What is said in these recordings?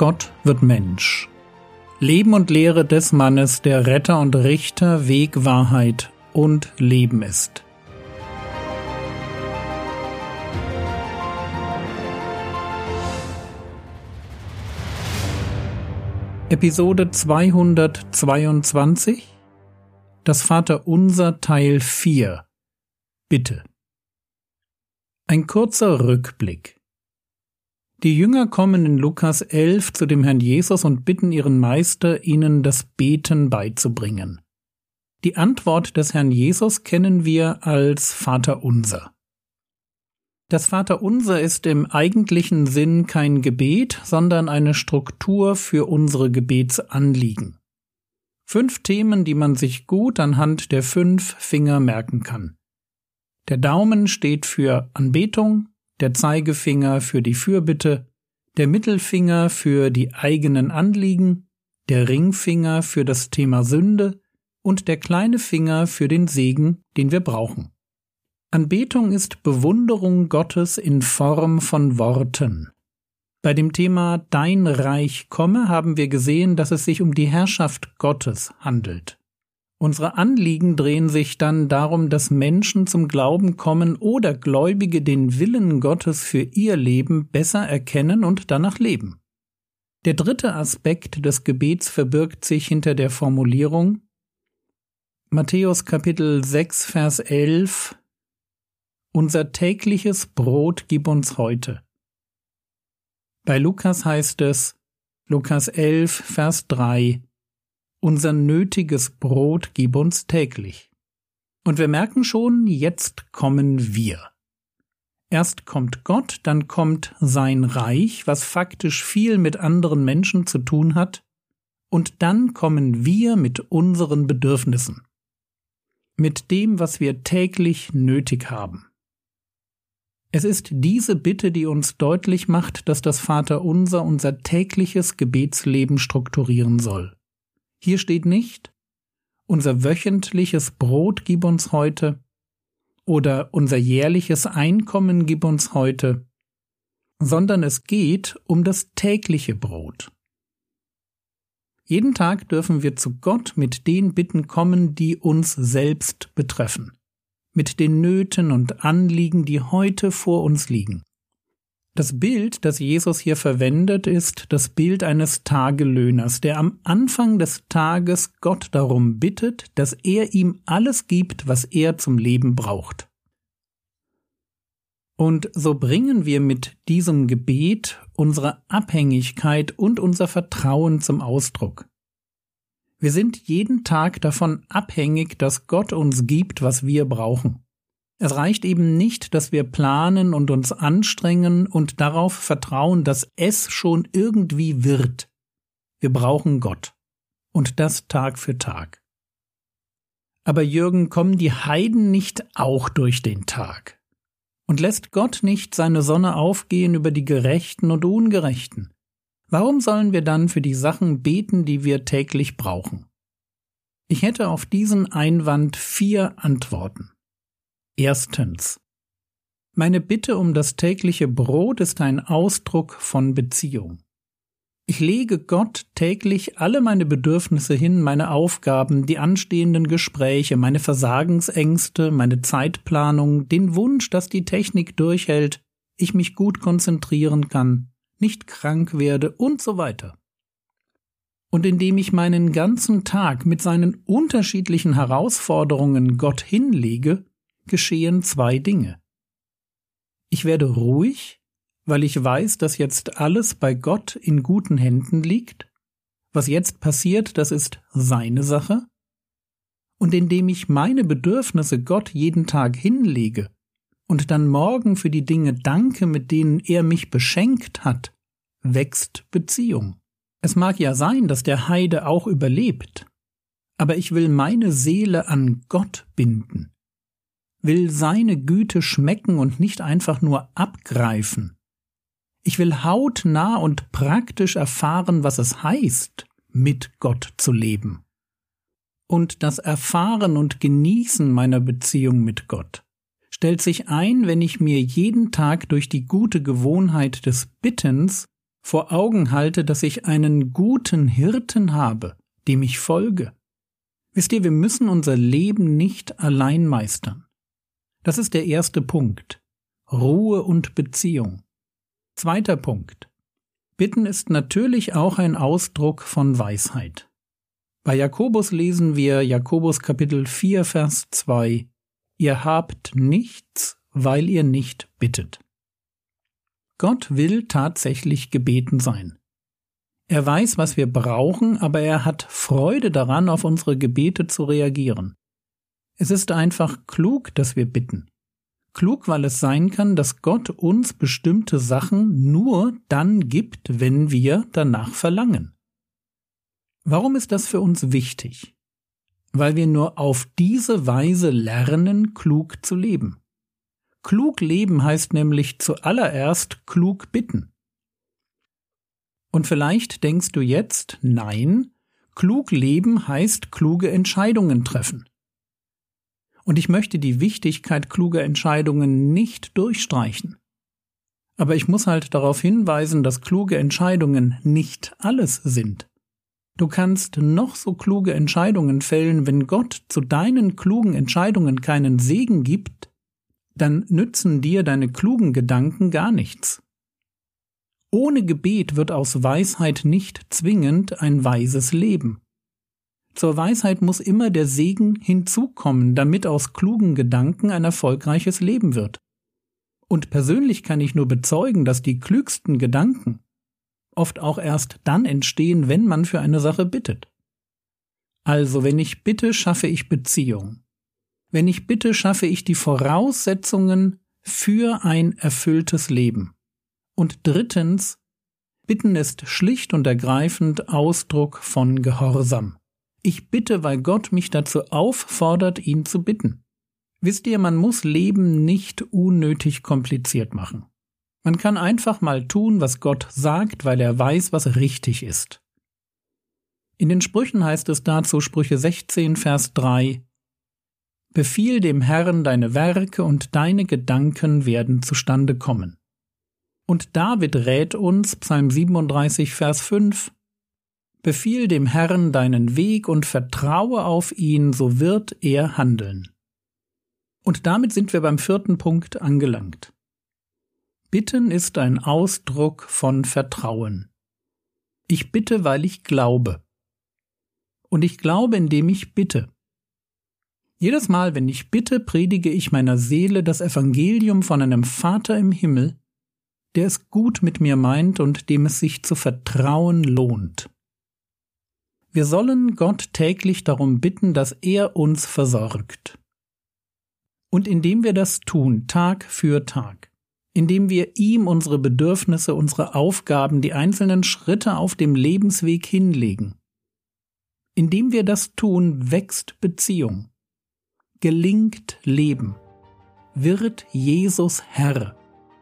Gott wird Mensch. Leben und Lehre des Mannes, der Retter und Richter, Weg, Wahrheit und Leben ist. Episode 222 Das Vaterunser Teil 4 Bitte Ein kurzer Rückblick die Jünger kommen in Lukas 11 zu dem Herrn Jesus und bitten ihren Meister, ihnen das Beten beizubringen. Die Antwort des Herrn Jesus kennen wir als Vater unser. Das Vaterunser ist im eigentlichen Sinn kein Gebet, sondern eine Struktur für unsere Gebetsanliegen. Fünf Themen, die man sich gut anhand der fünf Finger merken kann. Der Daumen steht für Anbetung, der Zeigefinger für die Fürbitte, der Mittelfinger für die eigenen Anliegen, der Ringfinger für das Thema Sünde und der kleine Finger für den Segen, den wir brauchen. Anbetung ist Bewunderung Gottes in Form von Worten. Bei dem Thema Dein Reich komme haben wir gesehen, dass es sich um die Herrschaft Gottes handelt. Unsere Anliegen drehen sich dann darum, dass Menschen zum Glauben kommen oder Gläubige den Willen Gottes für ihr Leben besser erkennen und danach leben. Der dritte Aspekt des Gebets verbirgt sich hinter der Formulierung Matthäus Kapitel 6 Vers 11 Unser tägliches Brot gib uns heute. Bei Lukas heißt es Lukas 11 Vers 3 unser nötiges Brot gib uns täglich. Und wir merken schon, jetzt kommen wir. Erst kommt Gott, dann kommt sein Reich, was faktisch viel mit anderen Menschen zu tun hat, und dann kommen wir mit unseren Bedürfnissen, mit dem, was wir täglich nötig haben. Es ist diese Bitte, die uns deutlich macht, dass das Vaterunser unser tägliches Gebetsleben strukturieren soll. Hier steht nicht, unser wöchentliches Brot gib uns heute oder unser jährliches Einkommen gib uns heute, sondern es geht um das tägliche Brot. Jeden Tag dürfen wir zu Gott mit den Bitten kommen, die uns selbst betreffen, mit den Nöten und Anliegen, die heute vor uns liegen. Das Bild, das Jesus hier verwendet, ist das Bild eines Tagelöhners, der am Anfang des Tages Gott darum bittet, dass er ihm alles gibt, was er zum Leben braucht. Und so bringen wir mit diesem Gebet unsere Abhängigkeit und unser Vertrauen zum Ausdruck. Wir sind jeden Tag davon abhängig, dass Gott uns gibt, was wir brauchen. Es reicht eben nicht, dass wir planen und uns anstrengen und darauf vertrauen, dass es schon irgendwie wird. Wir brauchen Gott. Und das Tag für Tag. Aber Jürgen, kommen die Heiden nicht auch durch den Tag? Und lässt Gott nicht seine Sonne aufgehen über die Gerechten und Ungerechten? Warum sollen wir dann für die Sachen beten, die wir täglich brauchen? Ich hätte auf diesen Einwand vier Antworten. Erstens. Meine Bitte um das tägliche Brot ist ein Ausdruck von Beziehung. Ich lege Gott täglich alle meine Bedürfnisse hin, meine Aufgaben, die anstehenden Gespräche, meine Versagensängste, meine Zeitplanung, den Wunsch, dass die Technik durchhält, ich mich gut konzentrieren kann, nicht krank werde und so weiter. Und indem ich meinen ganzen Tag mit seinen unterschiedlichen Herausforderungen Gott hinlege, geschehen zwei Dinge. Ich werde ruhig, weil ich weiß, dass jetzt alles bei Gott in guten Händen liegt. Was jetzt passiert, das ist seine Sache. Und indem ich meine Bedürfnisse Gott jeden Tag hinlege und dann morgen für die Dinge danke, mit denen er mich beschenkt hat, wächst Beziehung. Es mag ja sein, dass der Heide auch überlebt, aber ich will meine Seele an Gott binden will seine Güte schmecken und nicht einfach nur abgreifen. Ich will hautnah und praktisch erfahren, was es heißt, mit Gott zu leben. Und das Erfahren und Genießen meiner Beziehung mit Gott stellt sich ein, wenn ich mir jeden Tag durch die gute Gewohnheit des Bittens vor Augen halte, dass ich einen guten Hirten habe, dem ich folge. Wisst ihr, wir müssen unser Leben nicht allein meistern. Das ist der erste Punkt. Ruhe und Beziehung. Zweiter Punkt. Bitten ist natürlich auch ein Ausdruck von Weisheit. Bei Jakobus lesen wir Jakobus Kapitel 4 Vers 2 Ihr habt nichts, weil ihr nicht bittet. Gott will tatsächlich gebeten sein. Er weiß, was wir brauchen, aber er hat Freude daran, auf unsere Gebete zu reagieren. Es ist einfach klug, dass wir bitten. Klug, weil es sein kann, dass Gott uns bestimmte Sachen nur dann gibt, wenn wir danach verlangen. Warum ist das für uns wichtig? Weil wir nur auf diese Weise lernen, klug zu leben. Klug leben heißt nämlich zuallererst klug bitten. Und vielleicht denkst du jetzt, nein, klug leben heißt kluge Entscheidungen treffen. Und ich möchte die Wichtigkeit kluger Entscheidungen nicht durchstreichen. Aber ich muss halt darauf hinweisen, dass kluge Entscheidungen nicht alles sind. Du kannst noch so kluge Entscheidungen fällen, wenn Gott zu deinen klugen Entscheidungen keinen Segen gibt, dann nützen dir deine klugen Gedanken gar nichts. Ohne Gebet wird aus Weisheit nicht zwingend ein weises Leben. Zur Weisheit muss immer der Segen hinzukommen, damit aus klugen Gedanken ein erfolgreiches Leben wird. Und persönlich kann ich nur bezeugen, dass die klügsten Gedanken oft auch erst dann entstehen, wenn man für eine Sache bittet. Also, wenn ich bitte, schaffe ich Beziehung. Wenn ich bitte, schaffe ich die Voraussetzungen für ein erfülltes Leben. Und drittens, Bitten ist schlicht und ergreifend Ausdruck von Gehorsam. Ich bitte, weil Gott mich dazu auffordert, ihn zu bitten. Wisst ihr, man muss Leben nicht unnötig kompliziert machen. Man kann einfach mal tun, was Gott sagt, weil er weiß, was richtig ist. In den Sprüchen heißt es dazu Sprüche 16, Vers 3 Befiehl dem Herrn deine Werke und deine Gedanken werden zustande kommen. Und David rät uns, Psalm 37, Vers 5, Befiehl dem Herrn deinen Weg und vertraue auf ihn, so wird er handeln. Und damit sind wir beim vierten Punkt angelangt. Bitten ist ein Ausdruck von Vertrauen. Ich bitte, weil ich glaube. Und ich glaube, indem ich bitte. Jedes Mal, wenn ich bitte, predige ich meiner Seele das Evangelium von einem Vater im Himmel, der es gut mit mir meint und dem es sich zu vertrauen lohnt. Wir sollen Gott täglich darum bitten, dass er uns versorgt. Und indem wir das tun, Tag für Tag, indem wir ihm unsere Bedürfnisse, unsere Aufgaben, die einzelnen Schritte auf dem Lebensweg hinlegen, indem wir das tun, wächst Beziehung gelingt Leben, wird Jesus Herr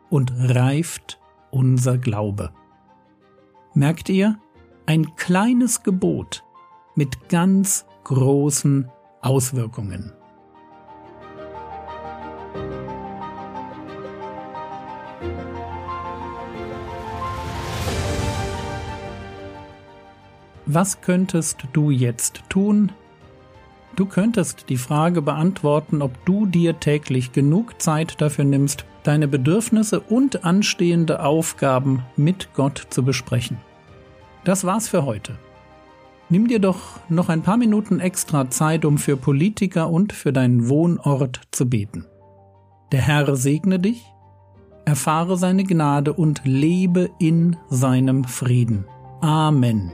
und reift unser Glaube. Merkt ihr? Ein kleines Gebot mit ganz großen Auswirkungen. Was könntest du jetzt tun, Du könntest die Frage beantworten, ob du dir täglich genug Zeit dafür nimmst, deine Bedürfnisse und anstehende Aufgaben mit Gott zu besprechen. Das war's für heute. Nimm dir doch noch ein paar Minuten extra Zeit, um für Politiker und für deinen Wohnort zu beten. Der Herr segne dich, erfahre seine Gnade und lebe in seinem Frieden. Amen.